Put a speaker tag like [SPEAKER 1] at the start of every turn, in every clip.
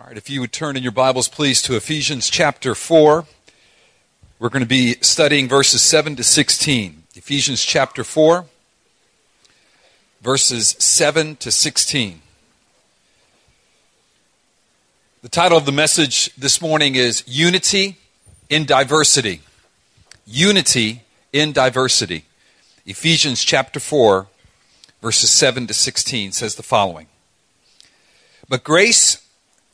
[SPEAKER 1] All right, if you would turn in your Bibles, please, to Ephesians chapter 4. We're going to be studying verses 7 to 16. Ephesians chapter 4, verses 7 to 16. The title of the message this morning is Unity in Diversity. Unity in Diversity. Ephesians chapter 4, verses 7 to 16 says the following But grace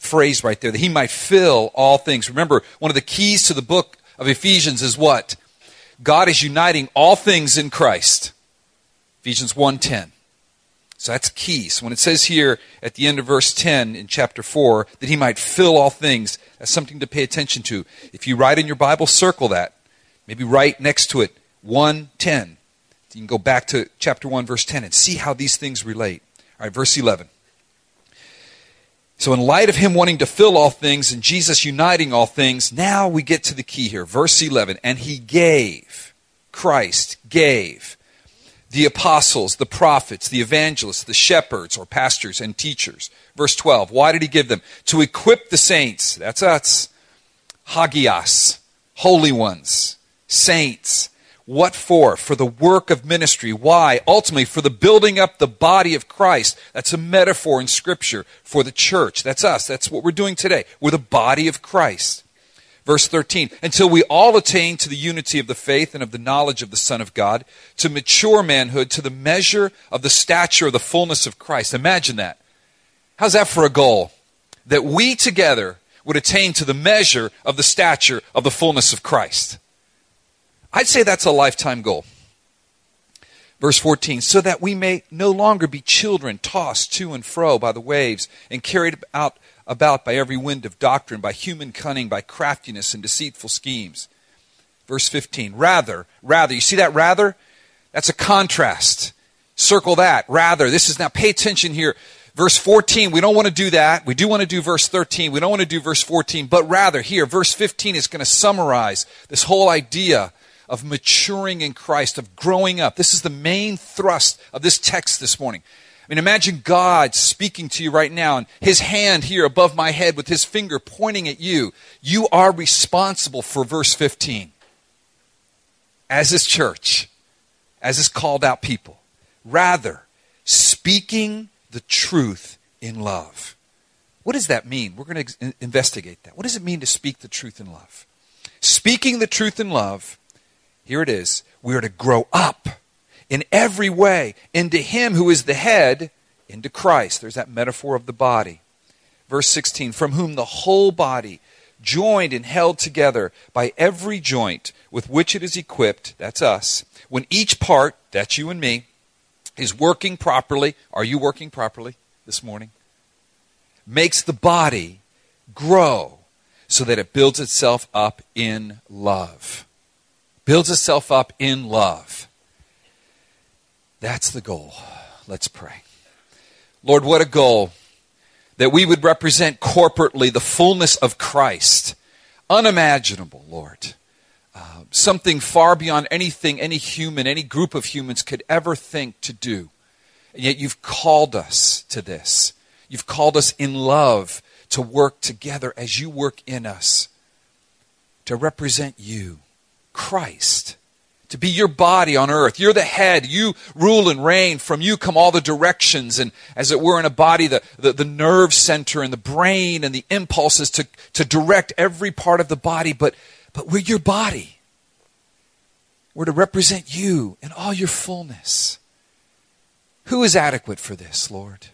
[SPEAKER 1] phrase right there, that he might fill all things. Remember, one of the keys to the book of Ephesians is what? God is uniting all things in Christ. Ephesians 1:10. So that's key. So when it says here at the end of verse 10 in chapter 4 that he might fill all things, that's something to pay attention to. If you write in your Bible, circle that. Maybe write next to it 1:10. You can go back to chapter 1 verse 10 and see how these things relate. All right, verse 11. So, in light of him wanting to fill all things and Jesus uniting all things, now we get to the key here. Verse 11. And he gave, Christ gave, the apostles, the prophets, the evangelists, the shepherds, or pastors and teachers. Verse 12. Why did he give them? To equip the saints. That's us. Hagias, holy ones, saints what for? For the work of ministry. Why? Ultimately, for the building up the body of Christ. That's a metaphor in Scripture for the church. That's us. That's what we're doing today. We're the body of Christ. Verse 13, until we all attain to the unity of the faith and of the knowledge of the Son of God, to mature manhood, to the measure of the stature of the fullness of Christ. Imagine that. How's that for a goal? That we together would attain to the measure of the stature of the fullness of Christ. I'd say that's a lifetime goal. Verse 14, so that we may no longer be children tossed to and fro by the waves and carried out about by every wind of doctrine, by human cunning, by craftiness and deceitful schemes. Verse 15, rather, rather, you see that rather? That's a contrast. Circle that. Rather, this is now, pay attention here. Verse 14, we don't want to do that. We do want to do verse 13. We don't want to do verse 14, but rather, here, verse 15 is going to summarize this whole idea of maturing in Christ, of growing up. This is the main thrust of this text this morning. I mean, imagine God speaking to you right now and his hand here above my head with his finger pointing at you. You are responsible for verse 15. As his church, as his called out people. Rather, speaking the truth in love. What does that mean? We're going to investigate that. What does it mean to speak the truth in love? Speaking the truth in love here it is. We are to grow up in every way into Him who is the head, into Christ. There's that metaphor of the body. Verse 16, from whom the whole body, joined and held together by every joint with which it is equipped, that's us, when each part, that's you and me, is working properly, are you working properly this morning? Makes the body grow so that it builds itself up in love builds itself up in love. That's the goal. Let's pray. Lord, what a goal that we would represent corporately the fullness of Christ. Unimaginable, Lord. Uh, something far beyond anything any human, any group of humans could ever think to do. And yet you've called us to this. You've called us in love to work together as you work in us, to represent you. Christ, to be your body on earth. You're the head. You rule and reign. From you come all the directions, and as it were in a body, the, the, the, nerve center and the brain and the impulses to, to direct every part of the body. But, but we're your body. We're to represent you in all your fullness. Who is adequate for this, Lord?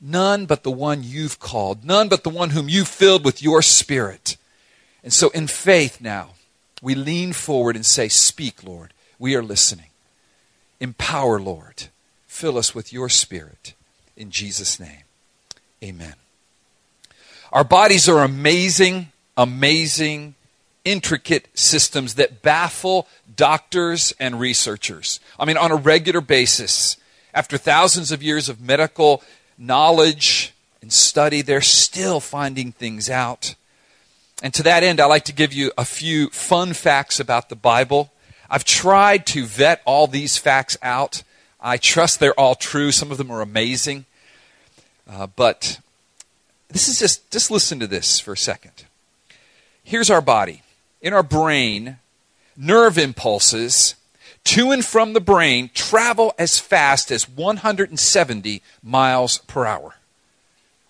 [SPEAKER 1] None but the one you've called, none but the one whom you've filled with your spirit. And so, in faith now, we lean forward and say, Speak, Lord. We are listening. Empower, Lord. Fill us with your spirit. In Jesus' name, amen. Our bodies are amazing, amazing, intricate systems that baffle doctors and researchers. I mean, on a regular basis, after thousands of years of medical knowledge and study, they're still finding things out. And to that end, I like to give you a few fun facts about the Bible. I've tried to vet all these facts out. I trust they're all true. Some of them are amazing. Uh, but this is just, just listen to this for a second. Here's our body. In our brain, nerve impulses to and from the brain travel as fast as 170 miles per hour.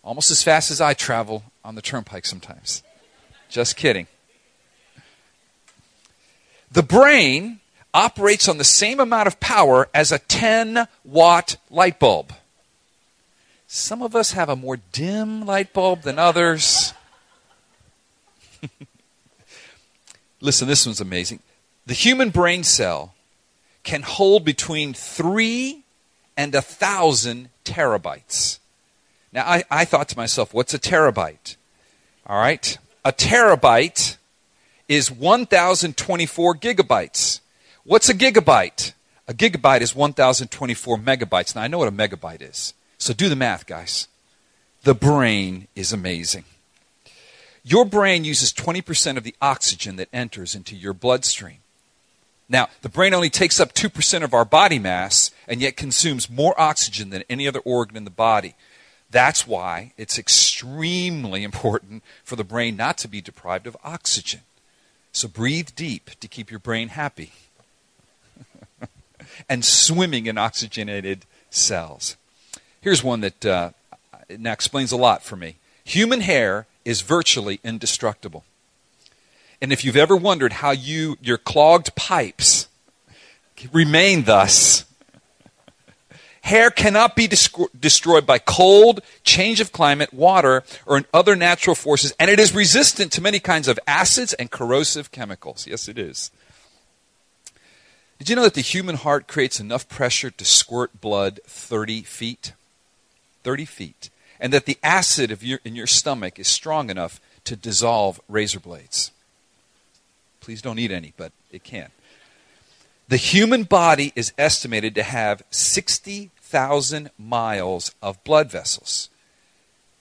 [SPEAKER 1] Almost as fast as I travel on the turnpike sometimes. Just kidding. The brain operates on the same amount of power as a 10 watt light bulb. Some of us have a more dim light bulb than others. Listen, this one's amazing. The human brain cell can hold between three and a thousand terabytes. Now, I, I thought to myself, what's a terabyte? All right. A terabyte is 1,024 gigabytes. What's a gigabyte? A gigabyte is 1,024 megabytes. Now, I know what a megabyte is. So do the math, guys. The brain is amazing. Your brain uses 20% of the oxygen that enters into your bloodstream. Now, the brain only takes up 2% of our body mass and yet consumes more oxygen than any other organ in the body. That's why it's extremely important for the brain not to be deprived of oxygen. So breathe deep to keep your brain happy and swimming in oxygenated cells. Here's one that uh, now explains a lot for me. Human hair is virtually indestructible. And if you've ever wondered how you your clogged pipes remain thus, hair cannot be destroyed by cold, change of climate, water, or other natural forces, and it is resistant to many kinds of acids and corrosive chemicals. Yes, it is. Did you know that the human heart creates enough pressure to squirt blood 30 feet? 30 feet, and that the acid your, in your stomach is strong enough to dissolve razor blades. Please don't eat any, but it can. The human body is estimated to have 60,000 miles of blood vessels.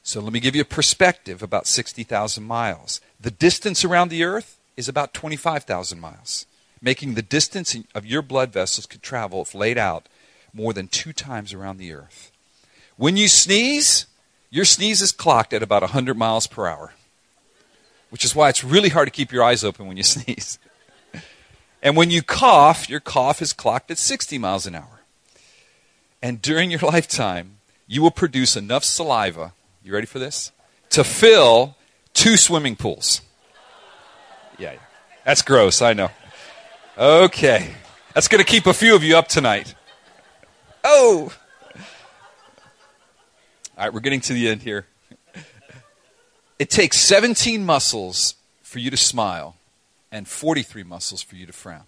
[SPEAKER 1] So let me give you a perspective about 60,000 miles. The distance around the earth is about 25,000 miles, making the distance of your blood vessels could travel, if laid out, more than two times around the earth. When you sneeze, your sneeze is clocked at about 100 miles per hour, which is why it's really hard to keep your eyes open when you sneeze. And when you cough, your cough is clocked at 60 miles an hour. And during your lifetime, you will produce enough saliva, you ready for this? To fill two swimming pools. Yeah, yeah. That's gross, I know. Okay. That's going to keep a few of you up tonight. Oh! All right, we're getting to the end here. It takes 17 muscles for you to smile and 43 muscles for you to frown.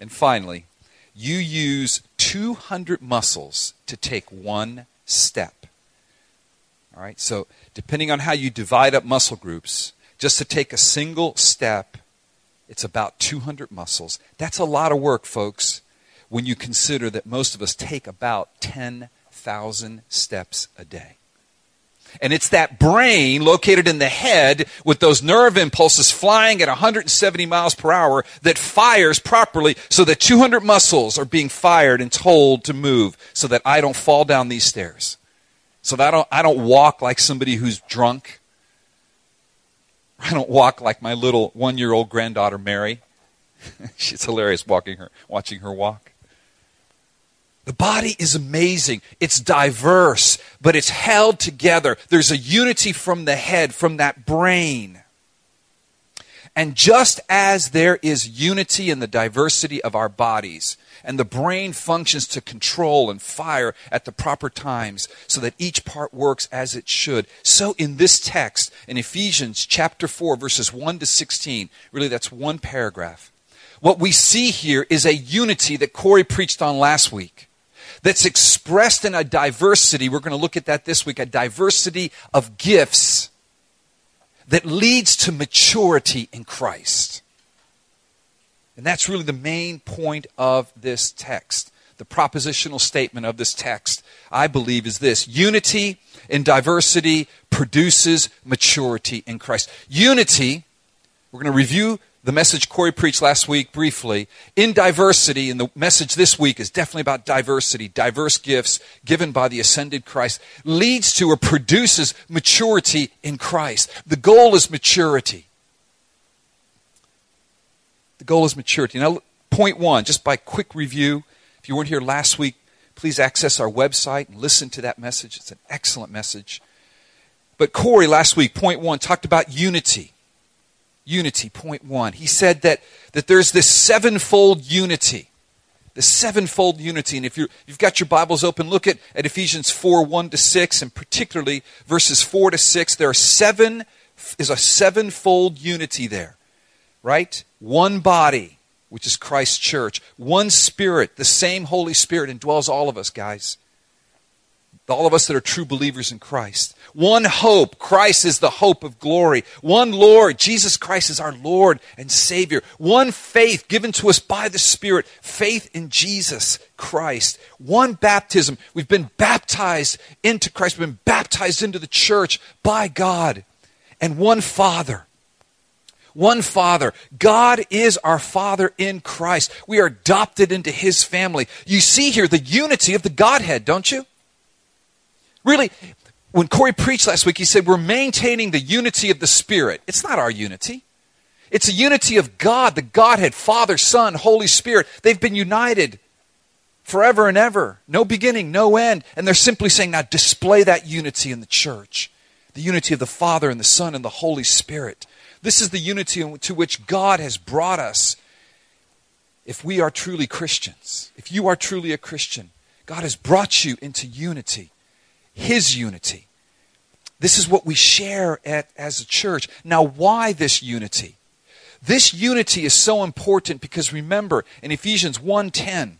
[SPEAKER 1] And finally, you use 200 muscles to take one step. All right, so depending on how you divide up muscle groups, just to take a single step, it's about 200 muscles. That's a lot of work, folks, when you consider that most of us take about 10 thousand steps a day. And it's that brain located in the head with those nerve impulses flying at 170 miles per hour that fires properly so that 200 muscles are being fired and told to move so that I don't fall down these stairs. So that I don't, I don't walk like somebody who's drunk. I don't walk like my little one year old granddaughter Mary. She's hilarious walking her, watching her walk. The body is amazing. It's diverse, but it's held together. There's a unity from the head, from that brain. And just as there is unity in the diversity of our bodies, and the brain functions to control and fire at the proper times so that each part works as it should, so in this text, in Ephesians chapter 4, verses 1 to 16, really that's one paragraph. What we see here is a unity that Corey preached on last week that's expressed in a diversity. We're going to look at that this week a diversity of gifts that leads to maturity in Christ. And that's really the main point of this text. The propositional statement of this text, I believe, is this unity in diversity produces maturity in Christ. Unity, we're going to review the message Corey preached last week briefly in diversity, and the message this week is definitely about diversity, diverse gifts given by the ascended Christ, leads to or produces maturity in Christ. The goal is maturity. The goal is maturity. Now, point one, just by quick review, if you weren't here last week, please access our website and listen to that message. It's an excellent message. But Corey last week, point one, talked about unity unity, point one. He said that, that there's this sevenfold unity. The sevenfold unity. And if you have got your Bibles open, look at, at Ephesians 4 1 to 6, and particularly verses 4 to 6. There are seven, is a sevenfold unity there, right? One body, which is Christ's church. One Spirit, the same Holy Spirit indwells all of us, guys all of us that are true believers in Christ. One hope, Christ is the hope of glory. One Lord, Jesus Christ is our Lord and Savior. One faith given to us by the Spirit, faith in Jesus Christ. One baptism, we've been baptized into Christ, we've been baptized into the church by God. And one Father. One Father. God is our Father in Christ. We are adopted into His family. You see here the unity of the Godhead, don't you? Really, when Corey preached last week, he said we're maintaining the unity of the Spirit. It's not our unity. It's a unity of God, the Godhead, Father, Son, Holy Spirit. They've been united forever and ever. No beginning, no end. And they're simply saying, now display that unity in the church. The unity of the Father and the Son and the Holy Spirit. This is the unity to which God has brought us. If we are truly Christians, if you are truly a Christian, God has brought you into unity. His unity. This is what we share at, as a church. Now, why this unity? This unity is so important because remember in Ephesians 1:10,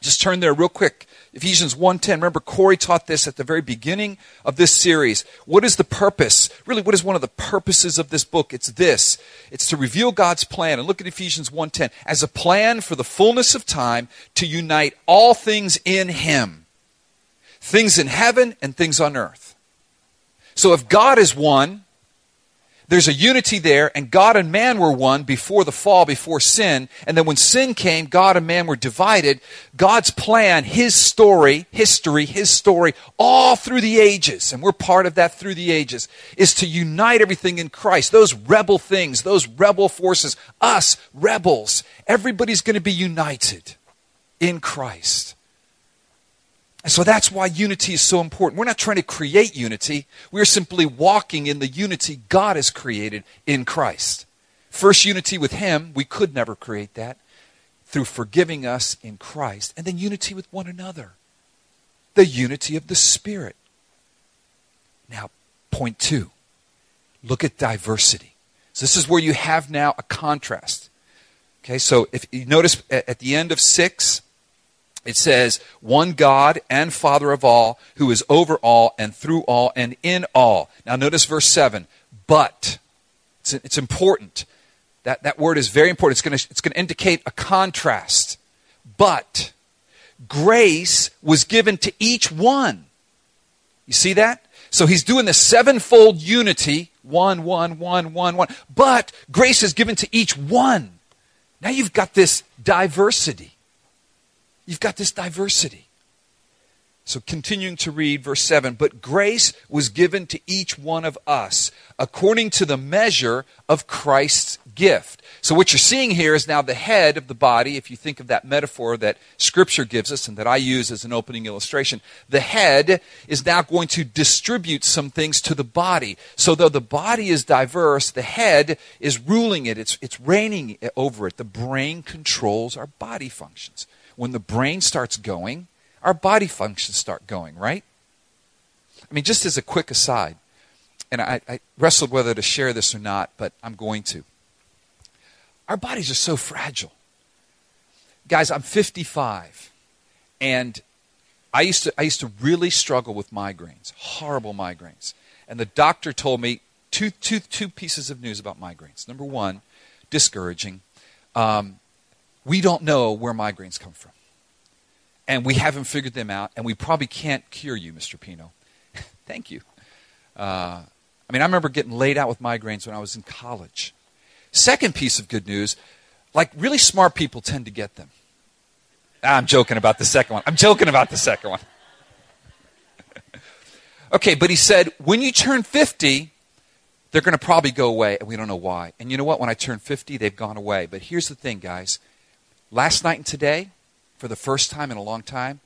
[SPEAKER 1] just turn there real quick. Ephesians 1:10. Remember Corey taught this at the very beginning of this series. What is the purpose? Really, what is one of the purposes of this book? It's this. It's to reveal God's plan. And look at Ephesians 1:10 as a plan for the fullness of time to unite all things in him things in heaven and things on earth. So if God is one, there's a unity there, and God and man were one before the fall, before sin. And then when sin came, God and man were divided. God's plan, His story, history, His story, all through the ages, and we're part of that through the ages, is to unite everything in Christ. Those rebel things, those rebel forces, us, rebels, everybody's going to be united in Christ. And so that's why unity is so important. We're not trying to create unity. We're simply walking in the unity God has created in Christ. First, unity with Him. We could never create that through forgiving us in Christ. And then unity with one another. The unity of the Spirit. Now, point two look at diversity. So, this is where you have now a contrast. Okay, so if you notice at the end of 6, it says, one God and Father of all, who is over all and through all and in all. Now, notice verse 7. But, it's, it's important. That, that word is very important. It's going to it's going to indicate a contrast. But, grace was given to each one. You see that? So he's doing the sevenfold unity one, one, one, one, one. But grace is given to each one. Now you've got this diversity. You've got this diversity. So, continuing to read verse 7 But grace was given to each one of us according to the measure of Christ's gift. So, what you're seeing here is now the head of the body, if you think of that metaphor that Scripture gives us and that I use as an opening illustration, the head is now going to distribute some things to the body. So, though the body is diverse, the head is ruling it, it's, it's reigning over it. The brain controls our body functions when the brain starts going, our body functions start going, right? I mean, just as a quick aside, and I, I, wrestled whether to share this or not, but I'm going to. Our bodies are so fragile. Guys, I'm 55, and I used to, I used to really struggle with migraines, horrible migraines. And the doctor told me, two, two, two pieces of news about migraines. Number one, discouraging. Um, we don't know where migraines come from. And we haven't figured them out, and we probably can't cure you, Mr. Pino. Thank you. Uh, I mean, I remember getting laid out with migraines when I was in college. Second piece of good news like really smart people tend to get them. Ah, I'm joking about the second one. I'm joking about the second one. okay, but he said, when you turn 50, they're going to probably go away, and we don't know why. And you know what? When I turned 50, they've gone away. But here's the thing, guys. Last night and today, for the first time in a long time,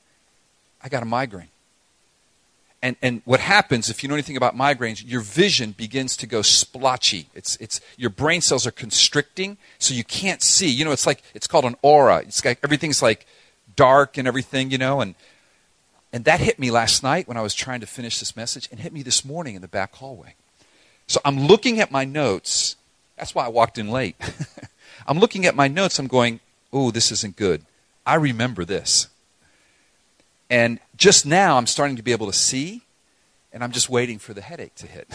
[SPEAKER 1] I got a migraine. And, and what happens, if you know anything about migraines, your vision begins to go splotchy. It's, it's, your brain cells are constricting, so you can't see. You know, it's like, it's called an aura. It's like, everything's like dark and everything, you know, and, and that hit me last night when I was trying to finish this message and hit me this morning in the back hallway. So I'm looking at my notes. That's why I walked in late. I'm looking at my notes. I'm going, oh, this isn't good. I remember this. And just now I'm starting to be able to see, and I'm just waiting for the headache to hit.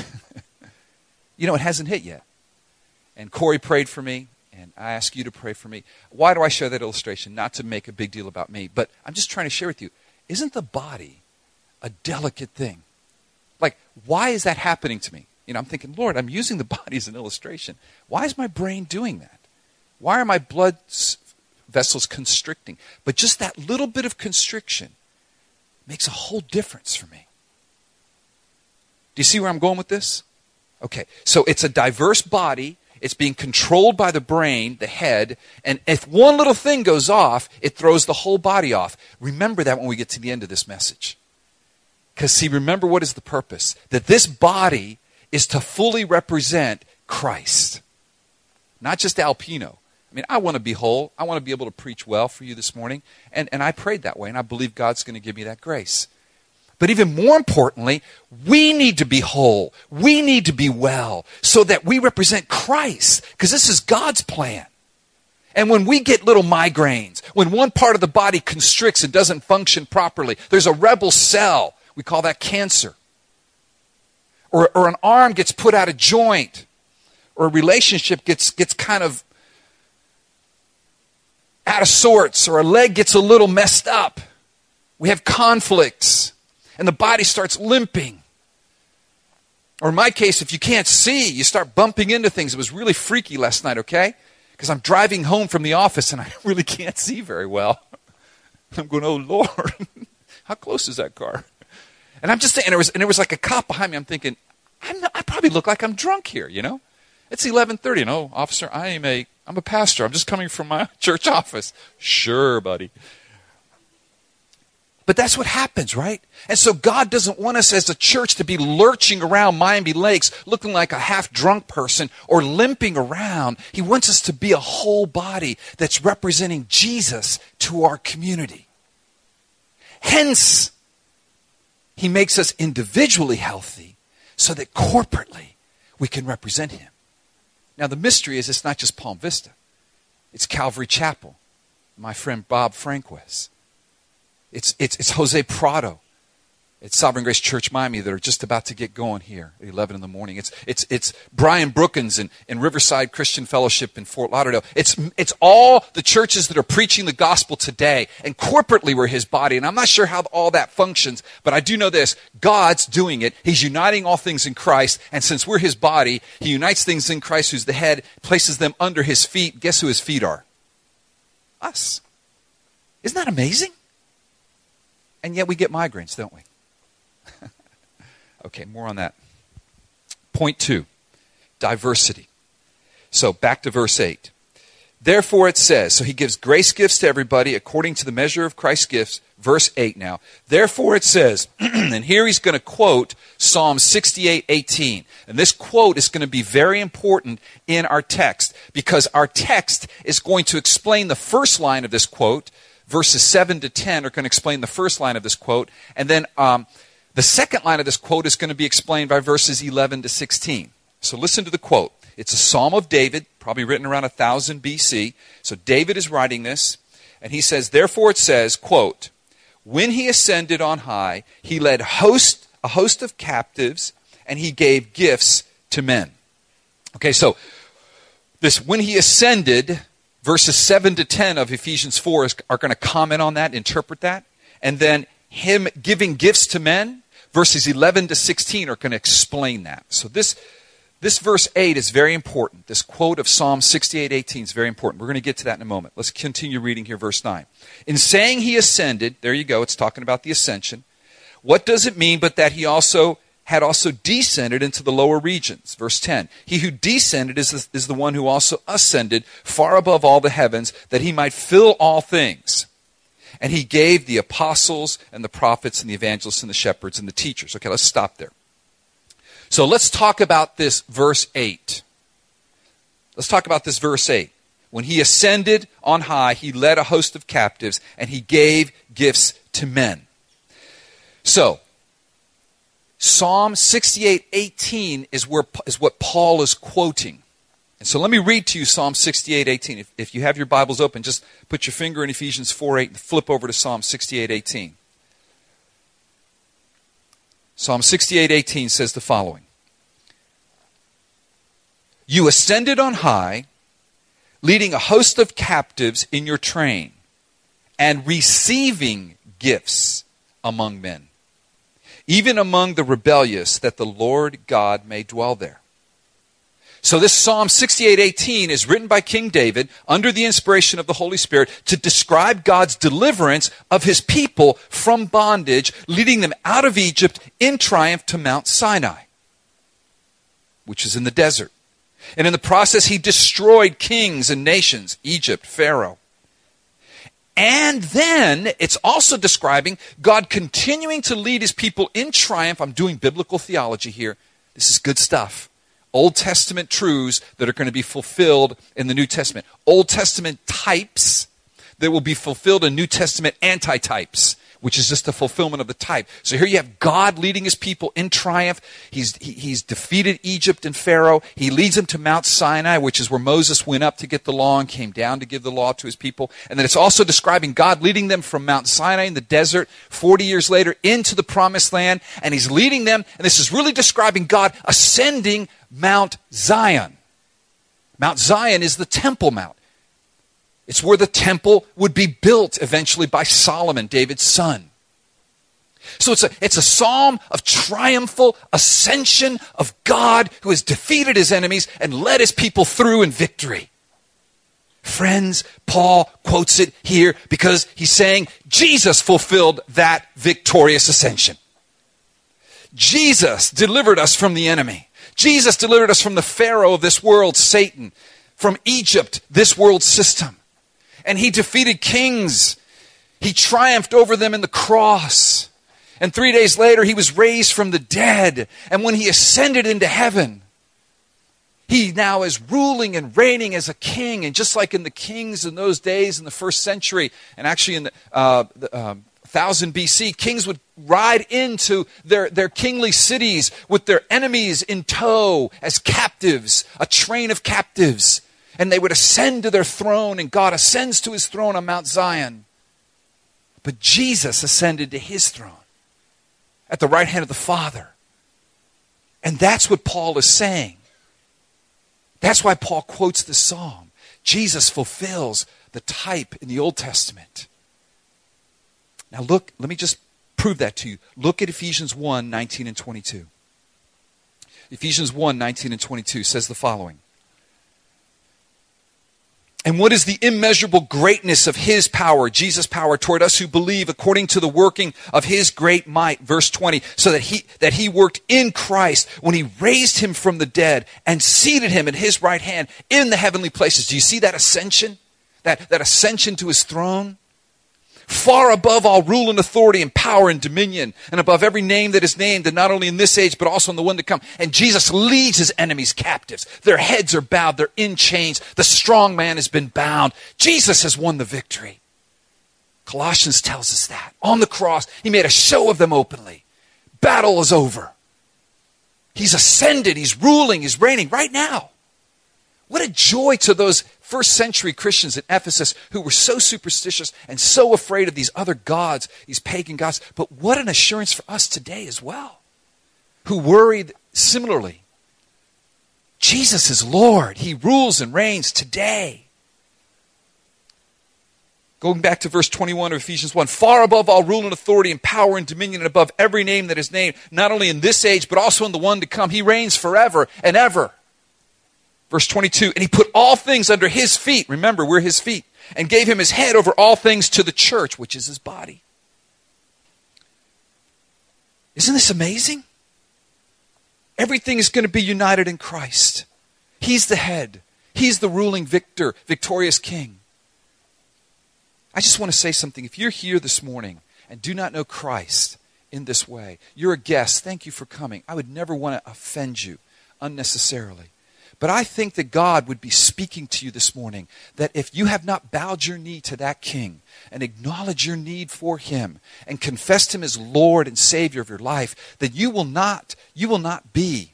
[SPEAKER 1] you know, it hasn't hit yet. And Corey prayed for me, and I ask you to pray for me. Why do I share that illustration? Not to make a big deal about me, but I'm just trying to share with you. Isn't the body a delicate thing? Like, why is that happening to me? You know, I'm thinking, Lord, I'm using the body as an illustration. Why is my brain doing that? Why are my blood vessels constricting? But just that little bit of constriction makes a whole difference for me. Do you see where I'm going with this? Okay, so it's a diverse body. It's being controlled by the brain, the head, and if one little thing goes off, it throws the whole body off. Remember that when we get to the end of this message. Because, see, remember what is the purpose? That this body is to fully represent Christ, not just Al Pino. I mean, I want to be whole. I want to be able to preach well for you this morning. And, and I prayed that way, and I believe God's going to give me that grace. But even more importantly, we need to be whole. We need to be well so that we represent Christ, because this is God's plan. And when we get little migraines, when one part of the body constricts and doesn't function properly, there's a rebel cell. We call that cancer. Or, or an arm gets put out of joint, or a relationship gets, gets kind of out of sorts, or a leg gets a little messed up. We have conflicts, and the body starts limping. Or in my case, if you can't see, you start bumping into things. It was really freaky last night, okay? Because I'm driving home from the office and I really can't see very well. I'm going, oh Lord, how close is that car? And I'm just saying, and there was, and there was like a cop behind me. I'm thinking, I'm not, I probably look like I'm drunk here, you know? It's 11:30. No, officer, I am a I'm a pastor. I'm just coming from my church office. Sure, buddy. But that's what happens, right? And so God doesn't want us as a church to be lurching around Miami Lakes looking like a half drunk person or limping around. He wants us to be a whole body that's representing Jesus to our community. Hence, He makes us individually healthy so that corporately we can represent Him. Now, the mystery is it's not just Palm Vista, it's Calvary Chapel, my friend Bob Franquiz. It's, it's, it's Jose Prado at Sovereign Grace Church Miami that are just about to get going here at 11 in the morning. It's, it's, it's Brian Brookins in, in Riverside Christian Fellowship in Fort Lauderdale. It's, it's all the churches that are preaching the gospel today. And corporately, we're his body. And I'm not sure how all that functions, but I do know this God's doing it. He's uniting all things in Christ. And since we're his body, he unites things in Christ, who's the head, places them under his feet. Guess who his feet are? Us. Isn't that amazing? And yet we get migraines, don't we? okay, more on that. Point two diversity. So back to verse 8. Therefore it says, so he gives grace gifts to everybody according to the measure of Christ's gifts. Verse 8 now. Therefore it says, and here he's going to quote Psalm 68 18. And this quote is going to be very important in our text because our text is going to explain the first line of this quote. Verses 7 to 10 are going to explain the first line of this quote. And then um, the second line of this quote is going to be explained by verses 11 to 16. So listen to the quote. It's a psalm of David, probably written around 1000 BC. So David is writing this, and he says, Therefore it says, quote, When he ascended on high, he led host, a host of captives, and he gave gifts to men. Okay, so this when he ascended, verses 7 to 10 of Ephesians 4 is, are going to comment on that, interpret that. And then him giving gifts to men, verses 11 to 16 are going to explain that. So this this verse 8 is very important. This quote of Psalm 68:18 is very important. We're going to get to that in a moment. Let's continue reading here verse 9. In saying he ascended, there you go, it's talking about the ascension. What does it mean but that he also had also descended into the lower regions? Verse 10. He who descended is the, is the one who also ascended far above all the heavens that he might fill all things. And he gave the apostles and the prophets and the evangelists and the shepherds and the teachers. Okay, let's stop there. So let's talk about this verse 8. Let's talk about this verse 8. When he ascended on high, he led a host of captives and he gave gifts to men. So, Psalm 68:18 is where is what Paul is quoting. And so let me read to you Psalm 68:18. If, if you have your Bibles open, just put your finger in Ephesians 4, 8 and flip over to Psalm 68:18. Psalm 68:18 says the following. You ascended on high, leading a host of captives in your train, and receiving gifts among men, even among the rebellious, that the Lord God may dwell there. So this Psalm 68:18 is written by King David under the inspiration of the Holy Spirit to describe God's deliverance of his people from bondage, leading them out of Egypt in triumph to Mount Sinai, which is in the desert. And in the process he destroyed kings and nations, Egypt, Pharaoh. And then it's also describing God continuing to lead his people in triumph. I'm doing biblical theology here. This is good stuff Old Testament truths that are going to be fulfilled in the New Testament. Old Testament types that will be fulfilled in New Testament antitypes, which is just the fulfillment of the type. So here you have God leading his people in triumph. He's, he, he's defeated Egypt and Pharaoh. He leads them to Mount Sinai, which is where Moses went up to get the law and came down to give the law to his people. And then it's also describing God leading them from Mount Sinai in the desert 40 years later into the promised land. And he's leading them, and this is really describing God ascending Mount Zion. Mount Zion is the Temple Mount. It's where the temple would be built eventually by Solomon, David's son. So it's a, it's a psalm of triumphal ascension of God who has defeated his enemies and led his people through in victory. Friends, Paul quotes it here because he's saying Jesus fulfilled that victorious ascension. Jesus delivered us from the enemy. Jesus delivered us from the Pharaoh of this world, Satan, from Egypt, this world system. And he defeated kings. He triumphed over them in the cross. And three days later, he was raised from the dead. And when he ascended into heaven, he now is ruling and reigning as a king. And just like in the kings in those days in the first century, and actually in the, uh, the um, 1000 BC, kings would ride into their, their kingly cities with their enemies in tow as captives, a train of captives. And they would ascend to their throne, and God ascends to his throne on Mount Zion. But Jesus ascended to his throne at the right hand of the Father. And that's what Paul is saying. That's why Paul quotes the psalm. Jesus fulfills the type in the Old Testament. Now, look, let me just prove that to you. Look at Ephesians 1 19 and 22. Ephesians 1 19 and 22 says the following. And what is the immeasurable greatness of his power, Jesus' power toward us who believe according to the working of his great might, verse 20, so that he, that he worked in Christ when he raised him from the dead and seated him at his right hand in the heavenly places. Do you see that ascension? That, that ascension to his throne? Far above all rule and authority and power and dominion, and above every name that is named, and not only in this age, but also in the one to come. And Jesus leads his enemies captives. Their heads are bowed, they're in chains. The strong man has been bound. Jesus has won the victory. Colossians tells us that. On the cross, he made a show of them openly. Battle is over. He's ascended, he's ruling, he's reigning right now. What a joy to those first century Christians in Ephesus who were so superstitious and so afraid of these other gods, these pagan gods. But what an assurance for us today as well, who worried similarly Jesus is Lord. He rules and reigns today. Going back to verse 21 of Ephesians 1 far above all rule and authority and power and dominion and above every name that is named, not only in this age, but also in the one to come. He reigns forever and ever. Verse 22 And he put all things under his feet. Remember, we're his feet. And gave him his head over all things to the church, which is his body. Isn't this amazing? Everything is going to be united in Christ. He's the head. He's the ruling victor, victorious king. I just want to say something. If you're here this morning and do not know Christ in this way, you're a guest. Thank you for coming. I would never want to offend you unnecessarily. But I think that God would be speaking to you this morning that if you have not bowed your knee to that king and acknowledged your need for him and confessed him as Lord and Savior of your life, that you will not, you will not be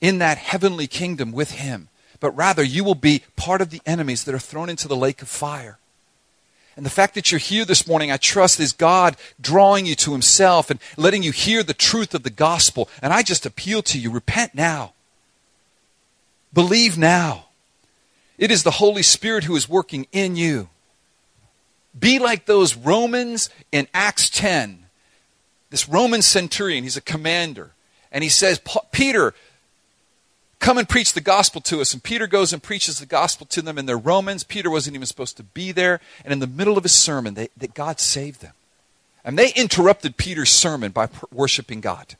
[SPEAKER 1] in that heavenly kingdom with him but rather you will be part of the enemies that are thrown into the lake of fire. And the fact that you're here this morning, I trust, is God drawing you to Himself and letting you hear the truth of the gospel. And I just appeal to you repent now. Believe now. It is the Holy Spirit who is working in you. Be like those Romans in Acts 10. This Roman centurion, he's a commander. And he says, Peter, come and preach the gospel to us. And Peter goes and preaches the gospel to them, and they're Romans. Peter wasn't even supposed to be there. And in the middle of his sermon, they, that God saved them. And they interrupted Peter's sermon by worshiping God.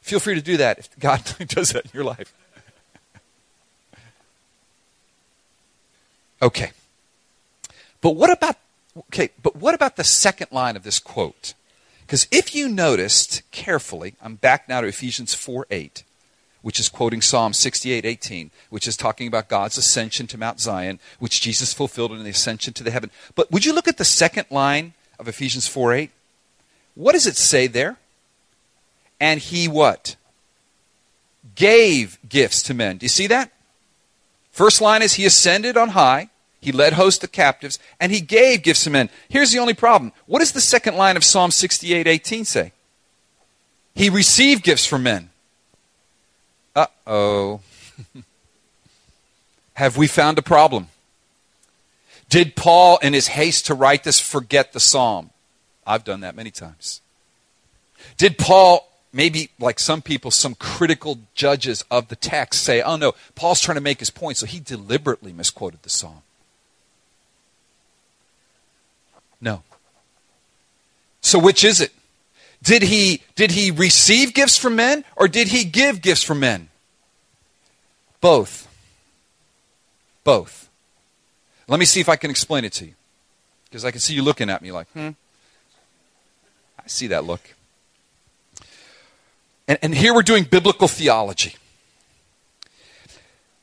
[SPEAKER 1] Feel free to do that if God does that in your life. okay. But what about okay, but what about the second line of this quote? Because if you noticed carefully, I'm back now to Ephesians 4 8 which is quoting Psalm 68:18, which is talking about God's ascension to Mount Zion, which Jesus fulfilled in the ascension to the heaven. But would you look at the second line of Ephesians 4 8? What does it say there? And he what? Gave gifts to men. Do you see that? First line is he ascended on high, he led hosts of captives, and he gave gifts to men. Here's the only problem. What does the second line of Psalm 68:18 say? He received gifts from men. Uh oh. Have we found a problem? Did Paul, in his haste to write this, forget the psalm? I've done that many times. Did Paul, maybe like some people, some critical judges of the text, say, oh no, Paul's trying to make his point, so he deliberately misquoted the psalm? No. So which is it? Did he, did he receive gifts from men or did he give gifts from men? Both. Both. Let me see if I can explain it to you. Because I can see you looking at me like, hmm. I see that look. And, and here we're doing biblical theology.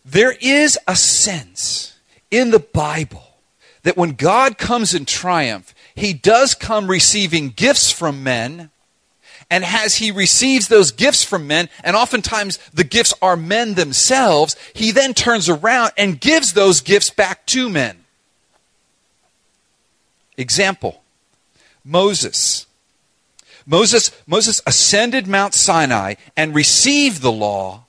[SPEAKER 1] There is a sense in the Bible that when God comes in triumph, he does come receiving gifts from men and as he receives those gifts from men, and oftentimes the gifts are men themselves, he then turns around and gives those gifts back to men. Example Moses. Moses, Moses ascended Mount Sinai and received the law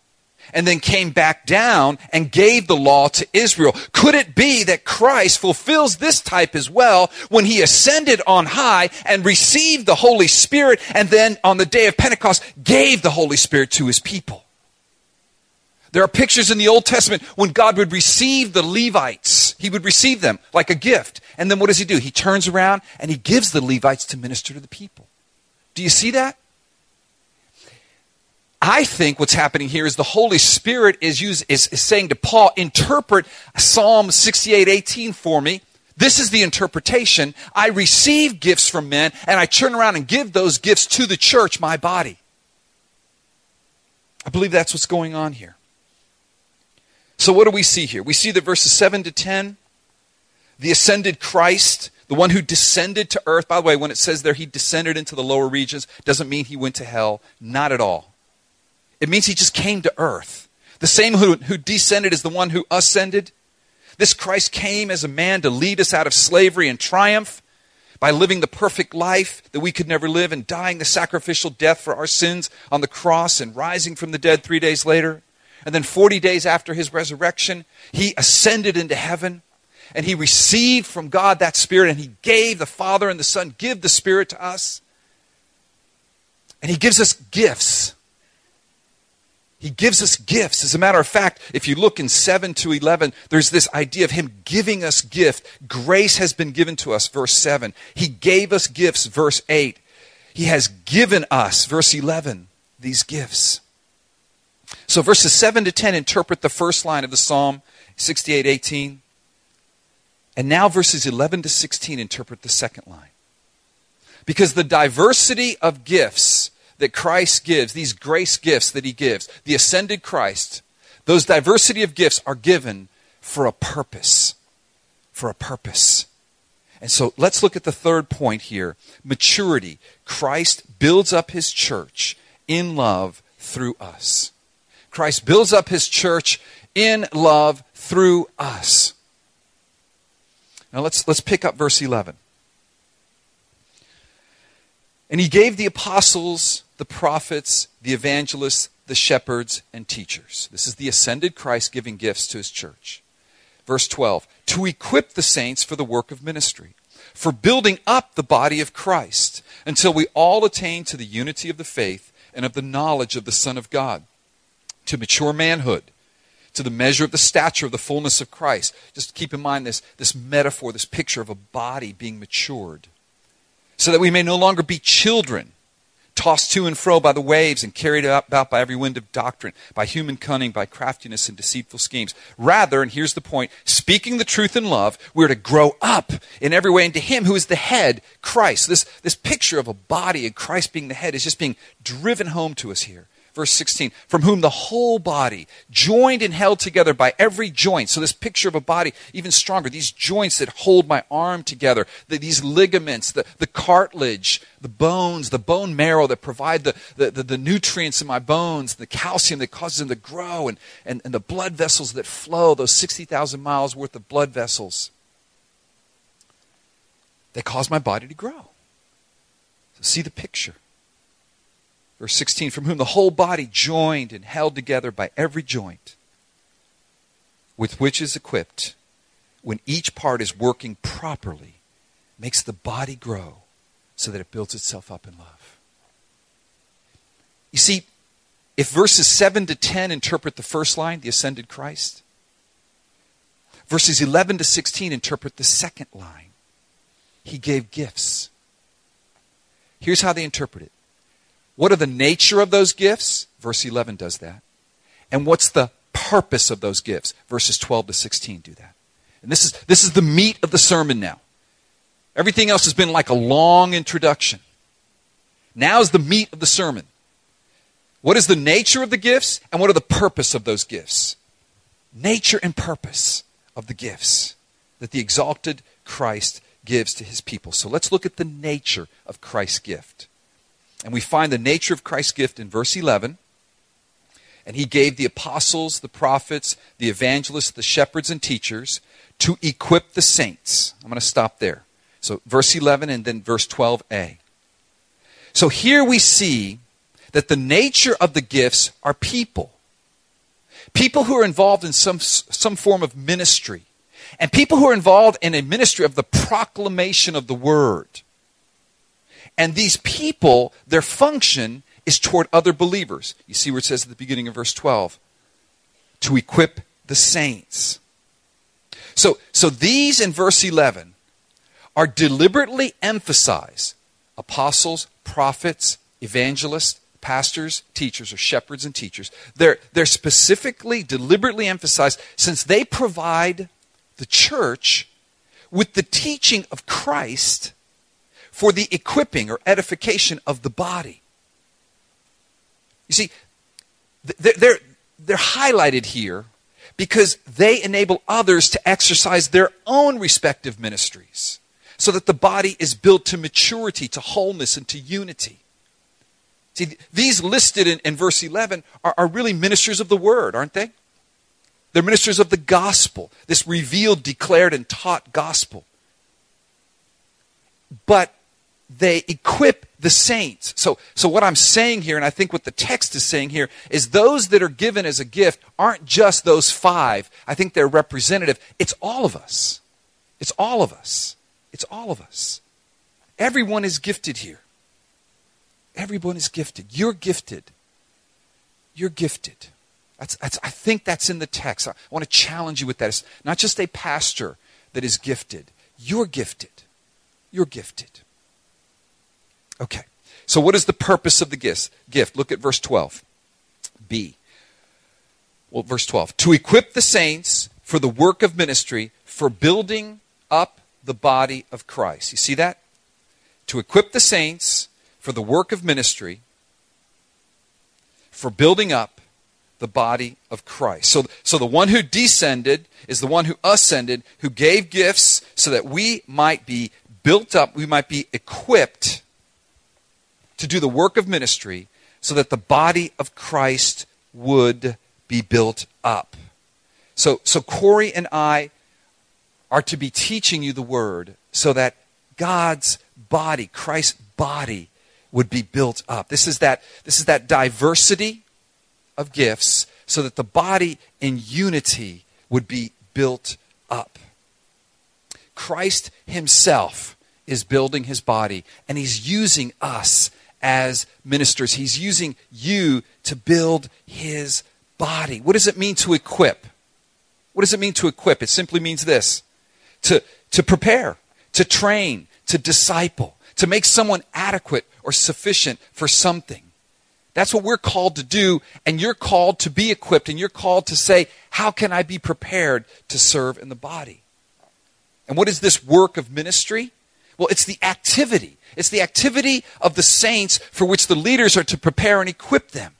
[SPEAKER 1] and then came back down and gave the law to Israel. Could it be that Christ fulfills this type as well when he ascended on high and received the Holy Spirit and then on the day of Pentecost gave the Holy Spirit to his people? There are pictures in the Old Testament when God would receive the Levites. He would receive them like a gift. And then what does he do? He turns around and he gives the Levites to minister to the people. Do you see that? I think what's happening here is the Holy Spirit is, use, is, is saying to Paul, interpret Psalm 68 18 for me. This is the interpretation. I receive gifts from men, and I turn around and give those gifts to the church, my body. I believe that's what's going on here. So, what do we see here? We see that verses 7 to 10, the ascended Christ, the one who descended to earth. By the way, when it says there he descended into the lower regions, doesn't mean he went to hell. Not at all. It means he just came to earth. The same who, who descended is the one who ascended. This Christ came as a man to lead us out of slavery and triumph by living the perfect life that we could never live and dying the sacrificial death for our sins on the cross and rising from the dead three days later. And then 40 days after his resurrection, he ascended into heaven and he received from God that Spirit and he gave the Father and the Son, give the Spirit to us. And he gives us gifts. He gives us gifts. As a matter of fact, if you look in 7 to 11, there's this idea of Him giving us gift. Grace has been given to us, verse 7. He gave us gifts, verse 8. He has given us, verse 11, these gifts. So verses 7 to 10 interpret the first line of the Psalm 68 18. And now verses 11 to 16 interpret the second line. Because the diversity of gifts that Christ gives, these grace gifts that he gives, the ascended Christ, those diversity of gifts are given for a purpose. For a purpose. And so let's look at the third point here maturity. Christ builds up his church in love through us. Christ builds up his church in love through us. Now let's, let's pick up verse 11. And he gave the apostles the prophets, the evangelists, the shepherds, and teachers. This is the ascended Christ giving gifts to his church. Verse 12 to equip the saints for the work of ministry, for building up the body of Christ, until we all attain to the unity of the faith and of the knowledge of the Son of God, to mature manhood, to the measure of the stature of the fullness of Christ. Just keep in mind this, this metaphor, this picture of a body being matured, so that we may no longer be children tossed to and fro by the waves and carried about by every wind of doctrine, by human cunning, by craftiness and deceitful schemes. Rather, and here's the point, speaking the truth in love, we're to grow up in every way into Him who is the head, Christ. This, this picture of a body and Christ being the head is just being driven home to us here. Verse 16, from whom the whole body, joined and held together by every joint. So, this picture of a body, even stronger, these joints that hold my arm together, the, these ligaments, the, the cartilage, the bones, the bone marrow that provide the, the, the, the nutrients in my bones, the calcium that causes them to grow, and, and, and the blood vessels that flow, those 60,000 miles worth of blood vessels. They cause my body to grow. So, see the picture. Verse 16, from whom the whole body joined and held together by every joint, with which is equipped, when each part is working properly, makes the body grow so that it builds itself up in love. You see, if verses 7 to 10 interpret the first line, the ascended Christ, verses 11 to 16 interpret the second line, he gave gifts. Here's how they interpret it what are the nature of those gifts? Verse 11 does that. And what's the purpose of those gifts? Verses 12 to 16 do that. And this is, this is the meat of the sermon now. Everything else has been like a long introduction. Now is the meat of the sermon. What is the nature of the gifts and what are the purpose of those gifts? Nature and purpose of the gifts that the exalted Christ gives to his people. So let's look at the nature of Christ's gift. And we find the nature of Christ's gift in verse 11. And he gave the apostles, the prophets, the evangelists, the shepherds, and teachers to equip the saints. I'm going to stop there. So, verse 11 and then verse 12a. So, here we see that the nature of the gifts are people. People who are involved in some, some form of ministry. And people who are involved in a ministry of the proclamation of the word. And these people, their function is toward other believers. You see where it says at the beginning of verse 12 to equip the saints. So, so these in verse 11 are deliberately emphasized apostles, prophets, evangelists, pastors, teachers, or shepherds and teachers. They're, they're specifically, deliberately emphasized since they provide the church with the teaching of Christ for the equipping or edification of the body. You see, they're, they're highlighted here because they enable others to exercise their own respective ministries so that the body is built to maturity, to wholeness, and to unity. See, these listed in, in verse 11 are, are really ministers of the word, aren't they? They're ministers of the gospel, this revealed, declared, and taught gospel. but they equip the saints. So, so what I'm saying here, and I think what the text is saying here, is those that are given as a gift aren't just those five. I think they're representative. It's all of us. It's all of us. It's all of us. Everyone is gifted here. Everyone is gifted. You're gifted. You're gifted. That's, that's, I think that's in the text. I want to challenge you with that. It's not just a pastor that is gifted. You're gifted. You're gifted. Okay. So, what is the purpose of the gift? Gift. Look at verse 12. B. Well, verse 12. To equip the saints for the work of ministry, for building up the body of Christ. You see that? To equip the saints for the work of ministry, for building up the body of Christ. So, so the one who descended is the one who ascended, who gave gifts so that we might be built up, we might be equipped to do the work of ministry so that the body of Christ would be built up. So, so Corey and I are to be teaching you the word so that God's body, Christ's body, would be built up. This is that, this is that diversity of gifts so that the body in unity would be built up. Christ himself is building his body, and he's using us as ministers. He's using you to build his body. What does it mean to equip? What does it mean to equip? It simply means this to, to prepare, to train, to disciple, to make someone adequate or sufficient for something. That's what we're called to do, and you're called to be equipped, and you're called to say, How can I be prepared to serve in the body? And what is this work of ministry? Well, it's the activity. It's the activity of the saints for which the leaders are to prepare and equip them.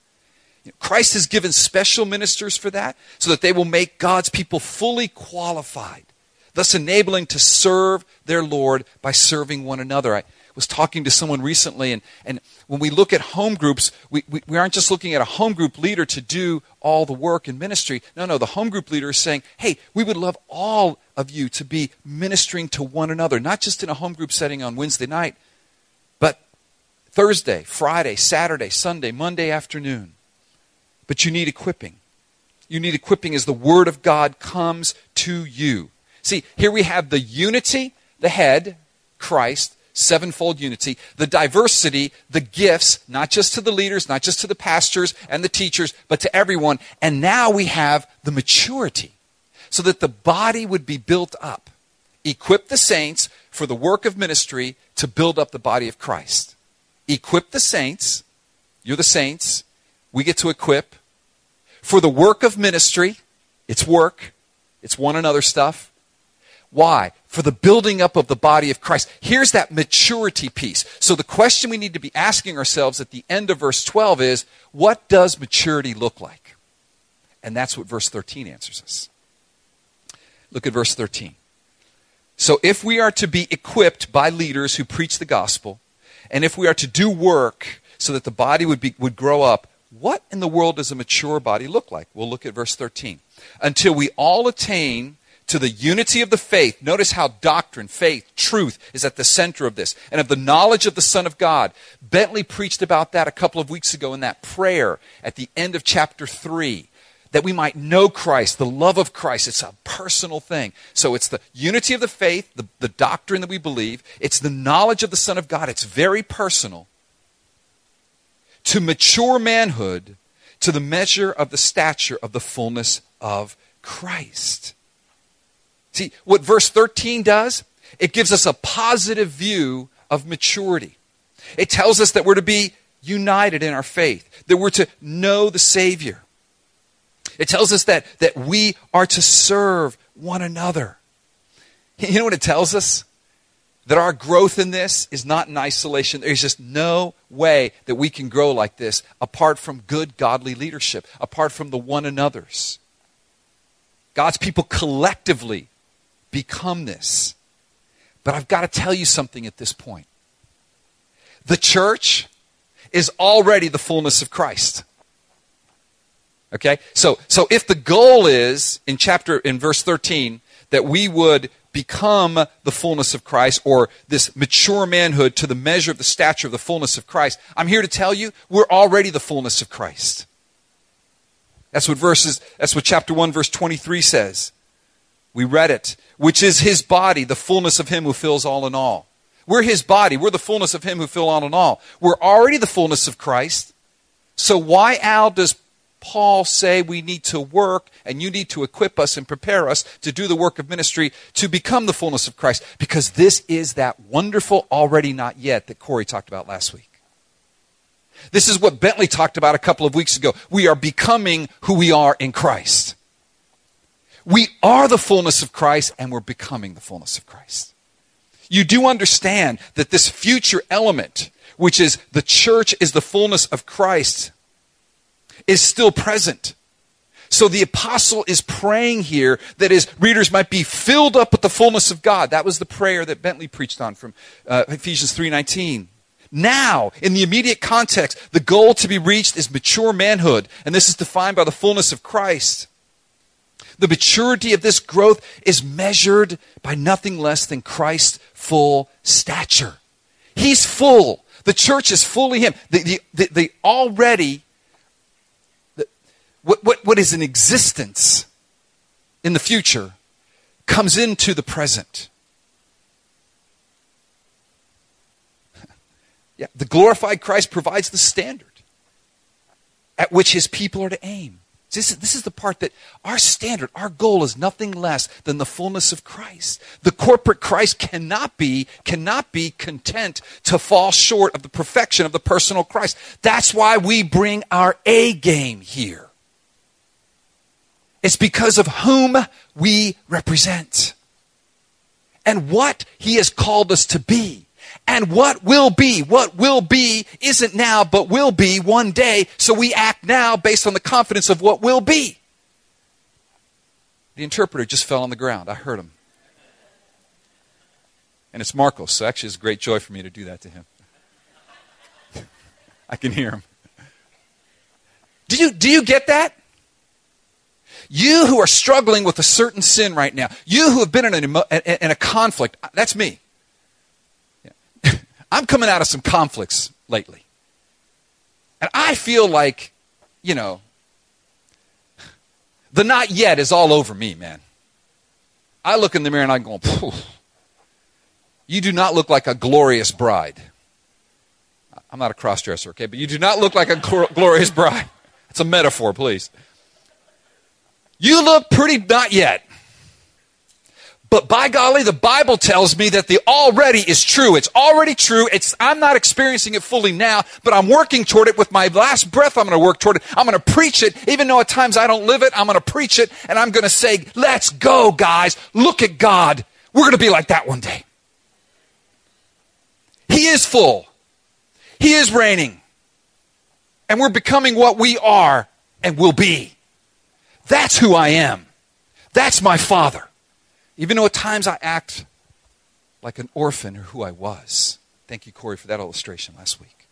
[SPEAKER 1] Christ has given special ministers for that so that they will make God's people fully qualified, thus enabling to serve their Lord by serving one another. I was talking to someone recently, and, and when we look at home groups, we, we, we aren't just looking at a home group leader to do all the work in ministry. No, no, the home group leader is saying, hey, we would love all of you to be ministering to one another, not just in a home group setting on Wednesday night, but Thursday, Friday, Saturday, Sunday, Monday afternoon. But you need equipping. You need equipping as the Word of God comes to you. See, here we have the unity, the head, Christ, sevenfold unity, the diversity, the gifts, not just to the leaders, not just to the pastors and the teachers, but to everyone. And now we have the maturity so that the body would be built up. Equip the saints for the work of ministry to build up the body of Christ. Equip the saints. You're the saints. We get to equip for the work of ministry. It's work. It's one another stuff. Why? For the building up of the body of Christ. Here's that maturity piece. So the question we need to be asking ourselves at the end of verse 12 is what does maturity look like? And that's what verse 13 answers us. Look at verse 13. So if we are to be equipped by leaders who preach the gospel, and if we are to do work so that the body would, be, would grow up, what in the world does a mature body look like? We'll look at verse 13. Until we all attain to the unity of the faith. Notice how doctrine, faith, truth is at the center of this, and of the knowledge of the Son of God. Bentley preached about that a couple of weeks ago in that prayer at the end of chapter 3 that we might know Christ, the love of Christ. It's a personal thing. So it's the unity of the faith, the, the doctrine that we believe, it's the knowledge of the Son of God. It's very personal. To mature manhood, to the measure of the stature of the fullness of Christ. See, what verse 13 does, it gives us a positive view of maturity. It tells us that we're to be united in our faith, that we're to know the Savior. It tells us that, that we are to serve one another. You know what it tells us? That our growth in this is not in isolation. There's just no way that we can grow like this apart from good, godly leadership, apart from the one another's. God's people collectively become this. But I've got to tell you something at this point. The church is already the fullness of Christ. Okay? So so if the goal is in chapter in verse 13 that we would become the fullness of Christ or this mature manhood to the measure of the stature of the fullness of Christ. I'm here to tell you, we're already the fullness of Christ. That's what verses, that's what chapter 1 verse 23 says. We read it, which is his body, the fullness of him who fills all in all. We're his body. We're the fullness of him who fills all in all. We're already the fullness of Christ. So why, Al, does Paul say we need to work and you need to equip us and prepare us to do the work of ministry to become the fullness of Christ? Because this is that wonderful already not yet that Corey talked about last week. This is what Bentley talked about a couple of weeks ago. We are becoming who we are in Christ. We are the fullness of Christ and we're becoming the fullness of Christ. You do understand that this future element, which is the church is the fullness of Christ, is still present. So the apostle is praying here that his readers might be filled up with the fullness of God. That was the prayer that Bentley preached on from uh, Ephesians 3:19. Now, in the immediate context, the goal to be reached is mature manhood, and this is defined by the fullness of Christ. The maturity of this growth is measured by nothing less than Christ's full stature. He's full. The church is fully Him. The, the, the, the already, what, what, what is in existence in the future comes into the present. Yeah, the glorified Christ provides the standard at which his people are to aim. This is, this is the part that our standard, our goal is nothing less than the fullness of Christ. The corporate Christ cannot be, cannot be content to fall short of the perfection of the personal Christ. That's why we bring our A game here. It's because of whom we represent and what he has called us to be and what will be. What will be isn't now, but will be one day. So we act now based on the confidence of what will be. The interpreter just fell on the ground. I heard him. And it's Marcos, so actually it's a great joy for me to do that to him. I can hear him. Do you, do you get that? You who are struggling with a certain sin right now, you who have been in, an, in a conflict, uh, that's me. I'm coming out of some conflicts lately. And I feel like, you know, the not yet is all over me, man. I look in the mirror and I'm going, you do not look like a glorious bride. I'm not a crossdresser, okay? But you do not look like a glorious bride. It's a metaphor, please. You look pretty not yet. But by golly, the Bible tells me that the already is true. It's already true. It's, I'm not experiencing it fully now, but I'm working toward it with my last breath. I'm going to work toward it. I'm going to preach it. Even though at times I don't live it, I'm going to preach it and I'm going to say, let's go, guys. Look at God. We're going to be like that one day. He is full. He is reigning. And we're becoming what we are and will be. That's who I am. That's my Father. Even though at times I act like an orphan or who I was. Thank you, Corey, for that illustration last week.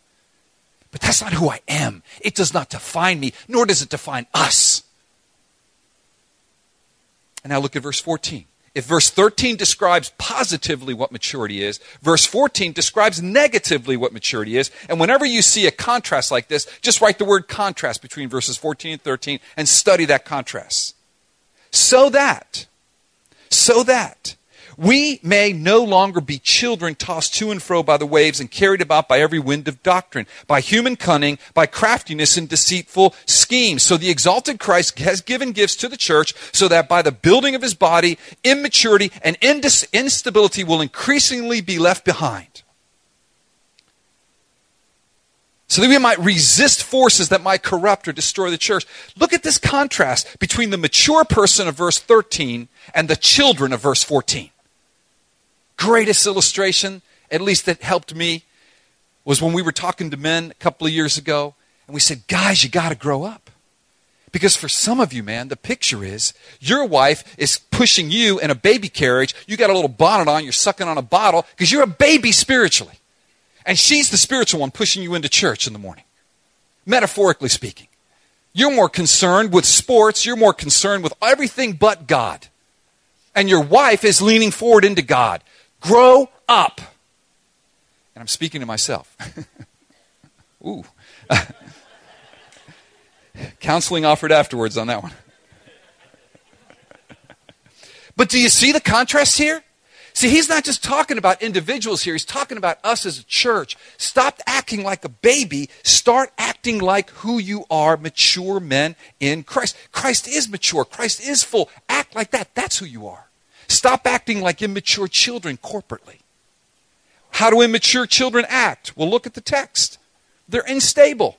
[SPEAKER 1] But that's not who I am. It does not define me, nor does it define us. And now look at verse 14. If verse 13 describes positively what maturity is, verse 14 describes negatively what maturity is. And whenever you see a contrast like this, just write the word contrast between verses 14 and 13 and study that contrast. So that so that we may no longer be children tossed to and fro by the waves and carried about by every wind of doctrine, by human cunning, by craftiness and deceitful schemes. So the exalted Christ has given gifts to the church so that by the building of his body, immaturity and instability will increasingly be left behind. so that we might resist forces that might corrupt or destroy the church. Look at this contrast between the mature person of verse 13 and the children of verse 14. Greatest illustration, at least that helped me, was when we were talking to men a couple of years ago, and we said, Guys, you got to grow up. Because for some of you, man, the picture is your wife is pushing you in a baby carriage. You got a little bonnet on, you're sucking on a bottle because you're a baby spiritually. And she's the spiritual one pushing you into church in the morning, metaphorically speaking. You're more concerned with sports, you're more concerned with everything but God. And your wife is leaning forward into God. Grow up. And I'm speaking to myself. Ooh. Counseling offered afterwards on that one. but do you see the contrast here? See, he's not just talking about individuals here, he's talking about us as a church. Stop acting like a baby, start acting like who you are, mature men in Christ. Christ is mature, Christ is full. Act like that. That's who you are. Stop acting like immature children corporately. How do immature children act? Well, look at the text. They're unstable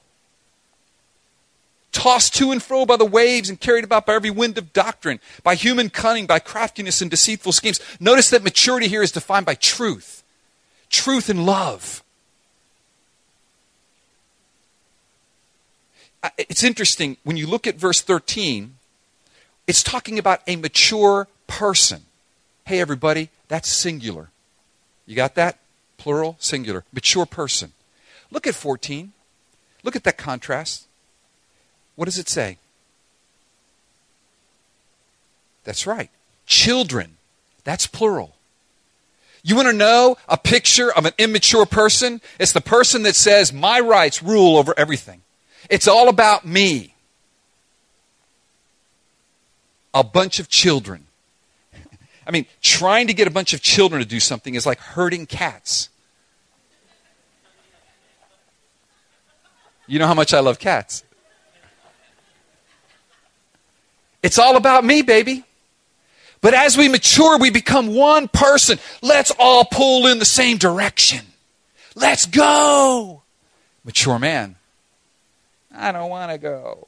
[SPEAKER 1] tossed to and fro by the waves and carried about by every wind of doctrine, by human cunning, by craftiness and deceitful schemes. Notice that maturity here is defined by truth, truth and love. It's interesting when you look at verse 13, it's talking about a mature person. Hey, everybody, that's singular. You got that? Plural, singular. Mature person. Look at 14. Look at that contrast. What does it say? That's right. Children. That's plural. You want to know a picture of an immature person? It's the person that says, My rights rule over everything. It's all about me. A bunch of children. I mean, trying to get a bunch of children to do something is like herding cats. You know how much I love cats. It's all about me, baby. But as we mature, we become one person. Let's all pull in the same direction. Let's go. Mature man. I don't want to go.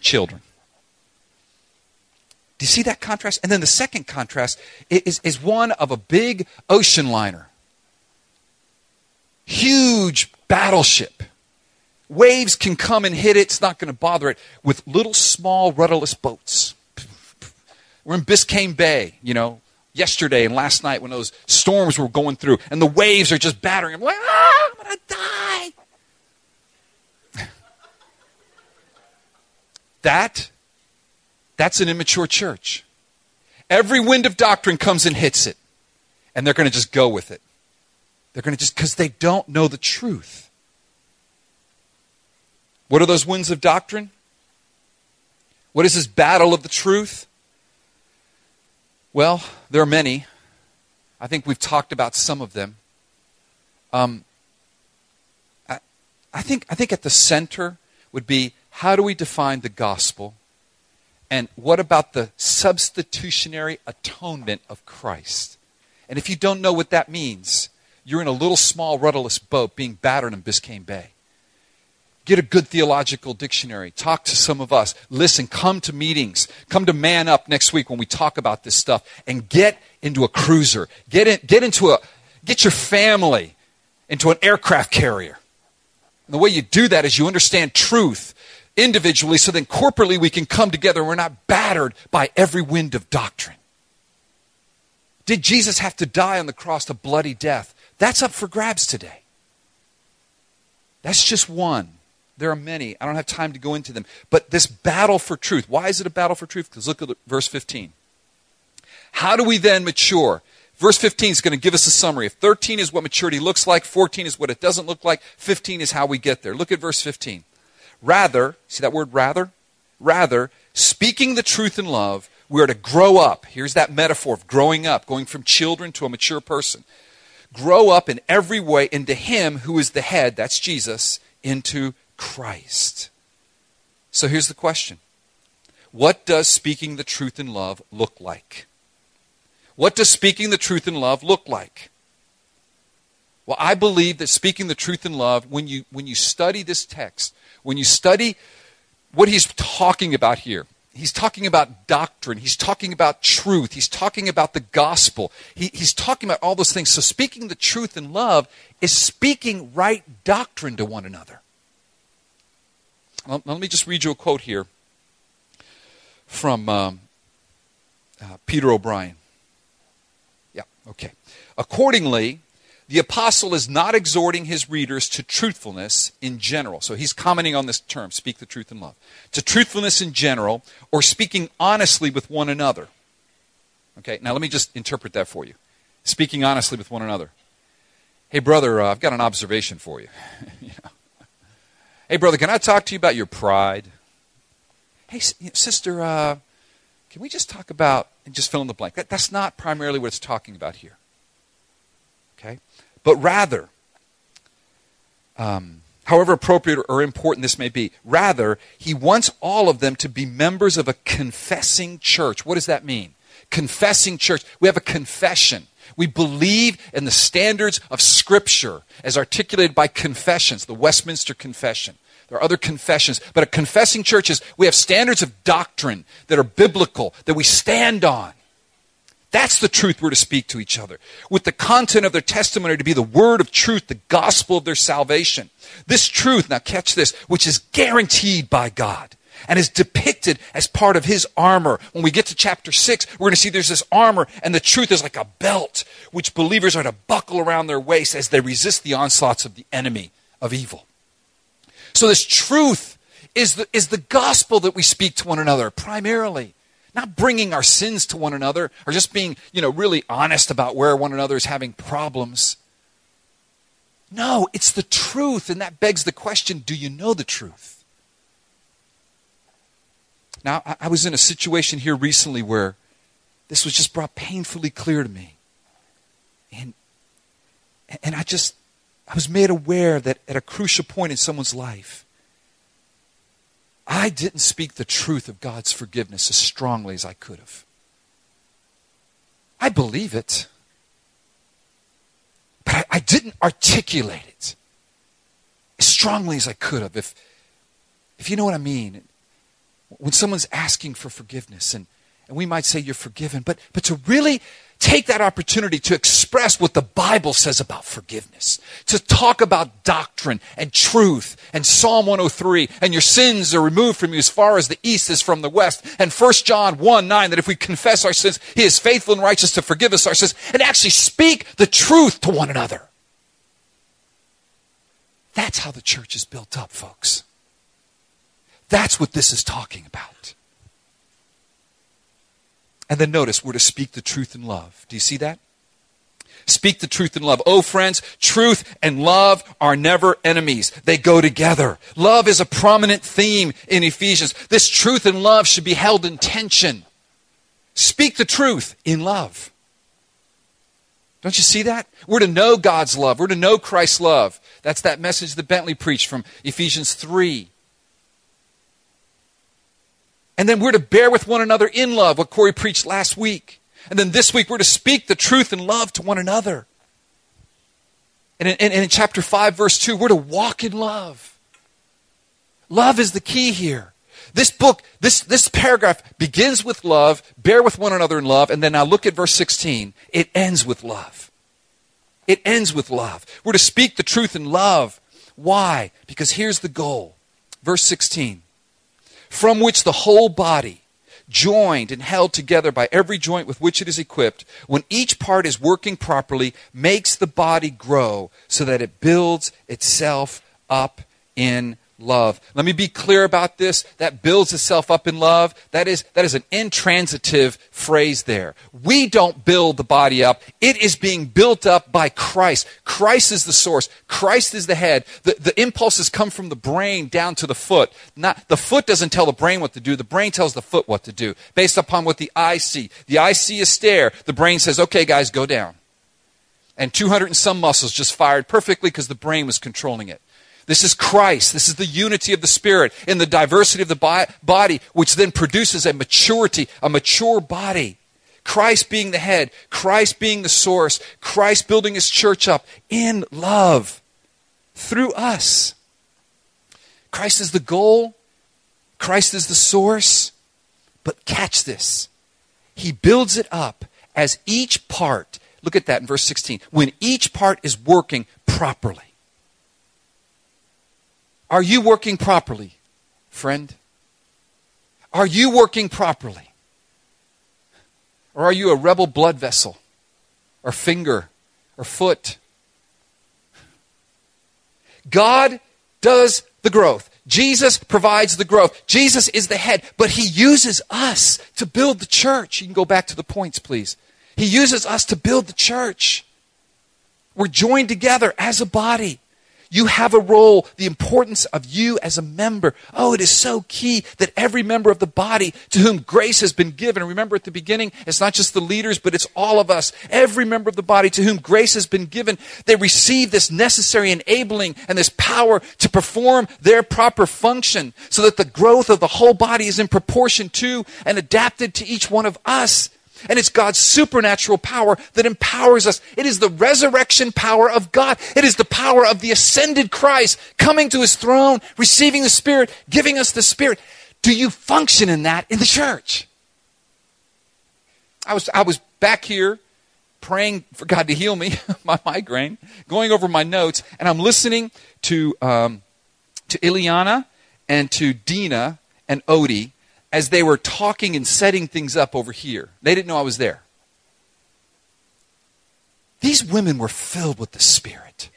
[SPEAKER 1] Children. Do you see that contrast? And then the second contrast is, is one of a big ocean liner. Huge battleship Waves can come and hit it, it's not going to bother it, with little small rudderless boats. We're in Biscayne Bay, you know, yesterday and last night when those storms were going through, and the waves are just battering. I'm like, ah, I'm going to die. that, that's an immature church. Every wind of doctrine comes and hits it, and they're going to just go with it. They're going to just, because they don't know the truth. What are those winds of doctrine? What is this battle of the truth? Well, there are many. I think we've talked about some of them. Um, I, I, think, I think at the center would be how do we define the gospel? And what about the substitutionary atonement of Christ? And if you don't know what that means, you're in a little small rudderless boat being battered in Biscayne Bay. Get a good theological dictionary. Talk to some of us. Listen, come to meetings. Come to Man Up next week when we talk about this stuff. And get into a cruiser. Get, in, get into a, get your family into an aircraft carrier. And the way you do that is you understand truth individually so then corporately we can come together and we're not battered by every wind of doctrine. Did Jesus have to die on the cross a bloody death? That's up for grabs today. That's just one. There are many. I don't have time to go into them. But this battle for truth. Why is it a battle for truth? Because look at verse 15. How do we then mature? Verse 15 is going to give us a summary. If 13 is what maturity looks like, 14 is what it doesn't look like, 15 is how we get there. Look at verse 15. Rather, see that word rather? Rather, speaking the truth in love, we are to grow up. Here's that metaphor of growing up, going from children to a mature person. Grow up in every way into Him who is the head, that's Jesus, into Christ. So here's the question What does speaking the truth in love look like? What does speaking the truth in love look like? Well, I believe that speaking the truth in love, when you, when you study this text, when you study what he's talking about here, he's talking about doctrine, he's talking about truth, he's talking about the gospel, he, he's talking about all those things. So, speaking the truth in love is speaking right doctrine to one another. Well, let me just read you a quote here from um, uh, Peter O'Brien. Yeah, okay. Accordingly, the apostle is not exhorting his readers to truthfulness in general. So he's commenting on this term, speak the truth in love. To truthfulness in general, or speaking honestly with one another. Okay, now let me just interpret that for you. Speaking honestly with one another. Hey, brother, uh, I've got an observation for you. you know. Hey, brother, can I talk to you about your pride? Hey, sister, uh, can we just talk about, and just fill in the blank? That, that's not primarily what it's talking about here. But rather, um, however appropriate or important this may be, rather, he wants all of them to be members of a confessing church. What does that mean? Confessing church. We have a confession. We believe in the standards of Scripture as articulated by confessions, the Westminster Confession. There are other confessions, but a confessing church is we have standards of doctrine that are biblical, that we stand on. That's the truth we're to speak to each other. With the content of their testimony to be the word of truth, the gospel of their salvation. This truth, now catch this, which is guaranteed by God and is depicted as part of his armor. When we get to chapter 6, we're going to see there's this armor, and the truth is like a belt which believers are to buckle around their waist as they resist the onslaughts of the enemy of evil. So, this truth is the, is the gospel that we speak to one another primarily. Not bringing our sins to one another or just being, you know, really honest about where one another is having problems. No, it's the truth, and that begs the question do you know the truth? Now, I was in a situation here recently where this was just brought painfully clear to me. And, and I just, I was made aware that at a crucial point in someone's life, I didn't speak the truth of God's forgiveness as strongly as I could have. I believe it, but I, I didn't articulate it as strongly as I could have. If, if you know what I mean, when someone's asking for forgiveness and, and we might say you're forgiven, but, but to really take that opportunity to express what the Bible says about forgiveness, to talk about doctrine and truth and Psalm 103 and your sins are removed from you as far as the east is from the west and 1 John 1 9 that if we confess our sins, he is faithful and righteous to forgive us our sins and actually speak the truth to one another. That's how the church is built up, folks. That's what this is talking about. And then notice, we're to speak the truth in love. Do you see that? Speak the truth in love. Oh, friends, truth and love are never enemies. They go together. Love is a prominent theme in Ephesians. This truth and love should be held in tension. Speak the truth in love. Don't you see that? We're to know God's love. We're to know Christ's love. That's that message that Bentley preached from Ephesians 3. And then we're to bear with one another in love, what Corey preached last week. And then this week we're to speak the truth in love to one another. And in, and in chapter 5, verse 2, we're to walk in love. Love is the key here. This book, this, this paragraph begins with love, bear with one another in love, and then now look at verse 16. It ends with love. It ends with love. We're to speak the truth in love. Why? Because here's the goal. Verse 16 from which the whole body, joined and held together by every joint with which it is equipped, when each part is working properly, makes the body grow so that it builds itself up in love. Let me be clear about this. That builds itself up in love. That is, that is an intransitive phrase there. We don't build the body up. It is being built up by Christ. Christ is the source. Christ is the head. The, the impulses come from the brain down to the foot. Not, the foot doesn't tell the brain what to do. The brain tells the foot what to do based upon what the eye see. The eye see a stare. The brain says, okay guys, go down. And 200 and some muscles just fired perfectly because the brain was controlling it. This is Christ. This is the unity of the Spirit in the diversity of the body, which then produces a maturity, a mature body. Christ being the head, Christ being the source, Christ building his church up in love through us. Christ is the goal, Christ is the source. But catch this. He builds it up as each part, look at that in verse 16, when each part is working properly. Are you working properly, friend? Are you working properly? Or are you a rebel blood vessel, or finger, or foot? God does the growth. Jesus provides the growth. Jesus is the head, but he uses us to build the church. You can go back to the points, please. He uses us to build the church. We're joined together as a body. You have a role, the importance of you as a member. Oh, it is so key that every member of the body to whom grace has been given. Remember at the beginning, it's not just the leaders, but it's all of us. Every member of the body to whom grace has been given, they receive this necessary enabling and this power to perform their proper function so that the growth of the whole body is in proportion to and adapted to each one of us. And it's God's supernatural power that empowers us. It is the resurrection power of God. It is the power of the ascended Christ coming to his throne, receiving the Spirit, giving us the Spirit. Do you function in that in the church? I was, I was back here praying for God to heal me, my migraine, going over my notes, and I'm listening to, um, to Ileana and to Dina and Odie as they were talking and setting things up over here. They didn't know I was there. These women were filled with the Spirit.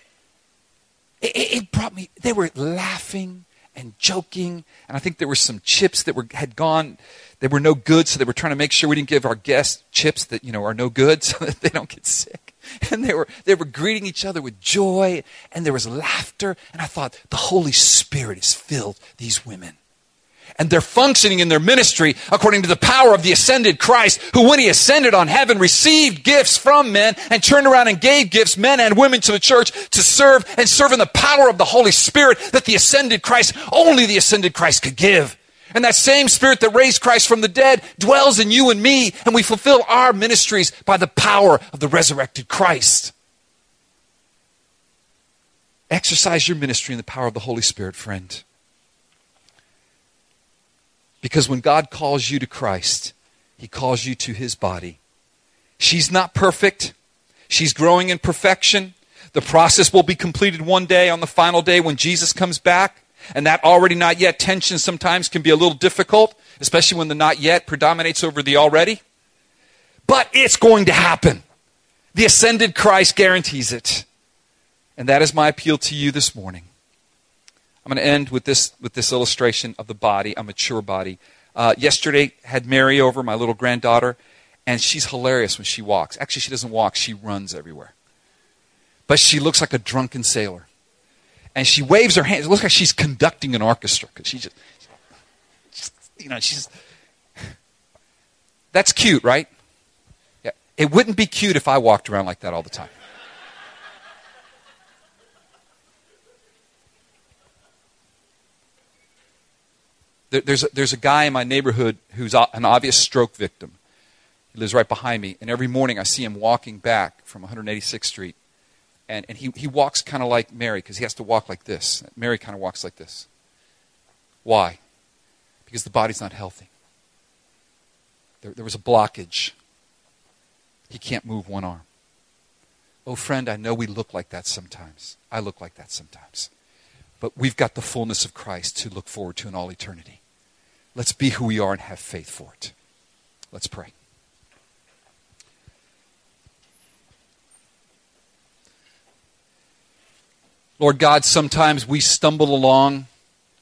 [SPEAKER 1] It, it, brought me, they were laughing and joking, and I think there were some chips that were had gone, they were no good, so they were trying to make sure we didn't give our guests chips that, you know, are no good so that they don't get sick. And they were they were greeting each other with joy, and there was laughter, and I thought, the Holy Spirit has filled these women and they're functioning in their ministry according to the power of the ascended Christ, who when he ascended on heaven received gifts from men and turned around and gave gifts, men and women, to the church to serve and serve in the power of the Holy Spirit that the ascended Christ, only the ascended Christ could give. And that same spirit that raised Christ from the dead dwells in you and me, and we fulfill our ministries by the power of the resurrected Christ. Exercise your ministry in the power of the Holy Spirit, friend. Because when God calls you to Christ, He calls you to His body. She's not perfect, she's growing in perfection. The process will be completed one day on the final day when Jesus comes back. And that already not yet tension sometimes can be a little difficult, especially when the not yet predominates over the already. But it's going to happen. The ascended Christ guarantees it. And that is my appeal to you this morning. I'm going to end with this, with this illustration of the body, a mature body. Uh, yesterday, had Mary over, my little granddaughter, and she's hilarious when she walks. Actually, she doesn't walk, she runs everywhere. But she looks like a drunken sailor. And she waves her hands. It looks like she's conducting an orchestra because she just, just, you know, she's. That's cute, right? Yeah. It wouldn't be cute if I walked around like that all the time. There's, a, there's a guy in my neighborhood who's an obvious stroke victim. He lives right behind me, and every morning I see him walking back from 186th Street. And, and he, he walks kind of like Mary because he has to walk like this. Mary kind of walks like this. Why? Because the body's not healthy. There, there was a blockage. He can't move one arm. Oh, friend, I know we look like that sometimes. I look like that sometimes. But we've got the fullness of Christ to look forward to in all eternity. Let's be who we are and have faith for it. Let's pray. Lord God, sometimes we stumble along,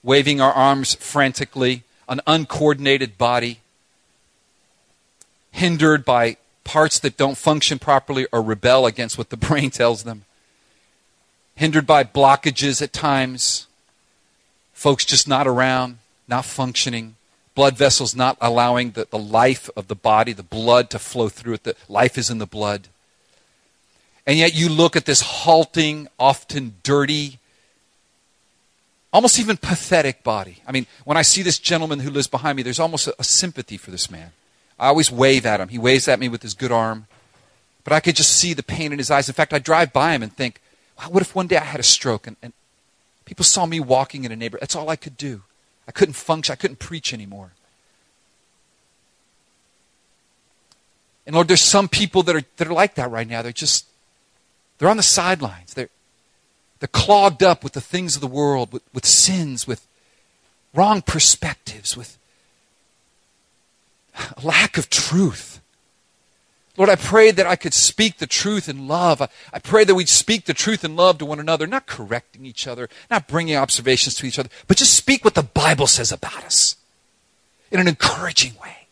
[SPEAKER 1] waving our arms frantically, an uncoordinated body, hindered by parts that don't function properly or rebel against what the brain tells them, hindered by blockages at times, folks just not around, not functioning blood vessels not allowing the, the life of the body, the blood to flow through it. The life is in the blood. And yet you look at this halting, often dirty, almost even pathetic body. I mean, when I see this gentleman who lives behind me, there's almost a, a sympathy for this man. I always wave at him. He waves at me with his good arm. But I could just see the pain in his eyes. In fact, I drive by him and think, wow, what if one day I had a stroke and, and people saw me walking in a neighborhood? That's all I could do. I couldn't function. I couldn't preach anymore. And Lord, there's some people that are, that are like that right now. They're just, they're on the sidelines. They're, they're clogged up with the things of the world, with, with sins, with wrong perspectives, with a lack of truth. Lord, I pray that I could speak the truth in love. I, pray that we'd speak the truth in love to one another, not correcting each other, not bringing observations to each other, but just speak what the Bible says about us in an encouraging way.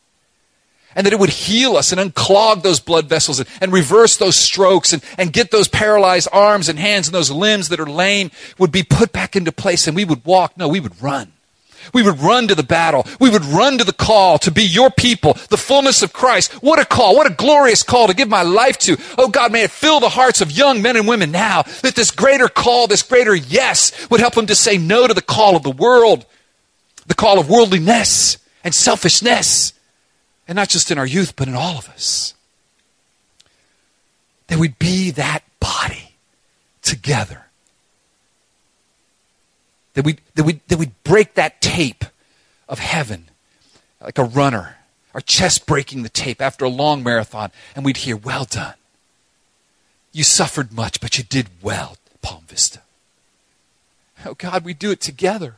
[SPEAKER 1] And that it would heal us and unclog those blood vessels and, and reverse those strokes and, and get those paralyzed arms and hands and those limbs that are lame would be put back into place and we would walk. No, we would run. We would run to the battle. We would run to the call to be your people, the fullness of Christ. What a call. What a glorious call to give my life to. Oh God, may it fill the hearts of young men and women now that this greater call, this greater yes would help them to say no to the call of the world, the call of worldliness and selfishness. And not just in our youth, but in all of us. That we'd be that body together that we that we that we break that tape of heaven like a runner, our chest breaking the tape after a long marathon, and we'd hear, Well done. You suffered much, but you did well, Palm Vista. Oh God, we do it together.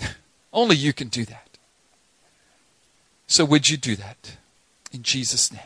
[SPEAKER 1] Only you can do that. So would you do that? In Jesus' name.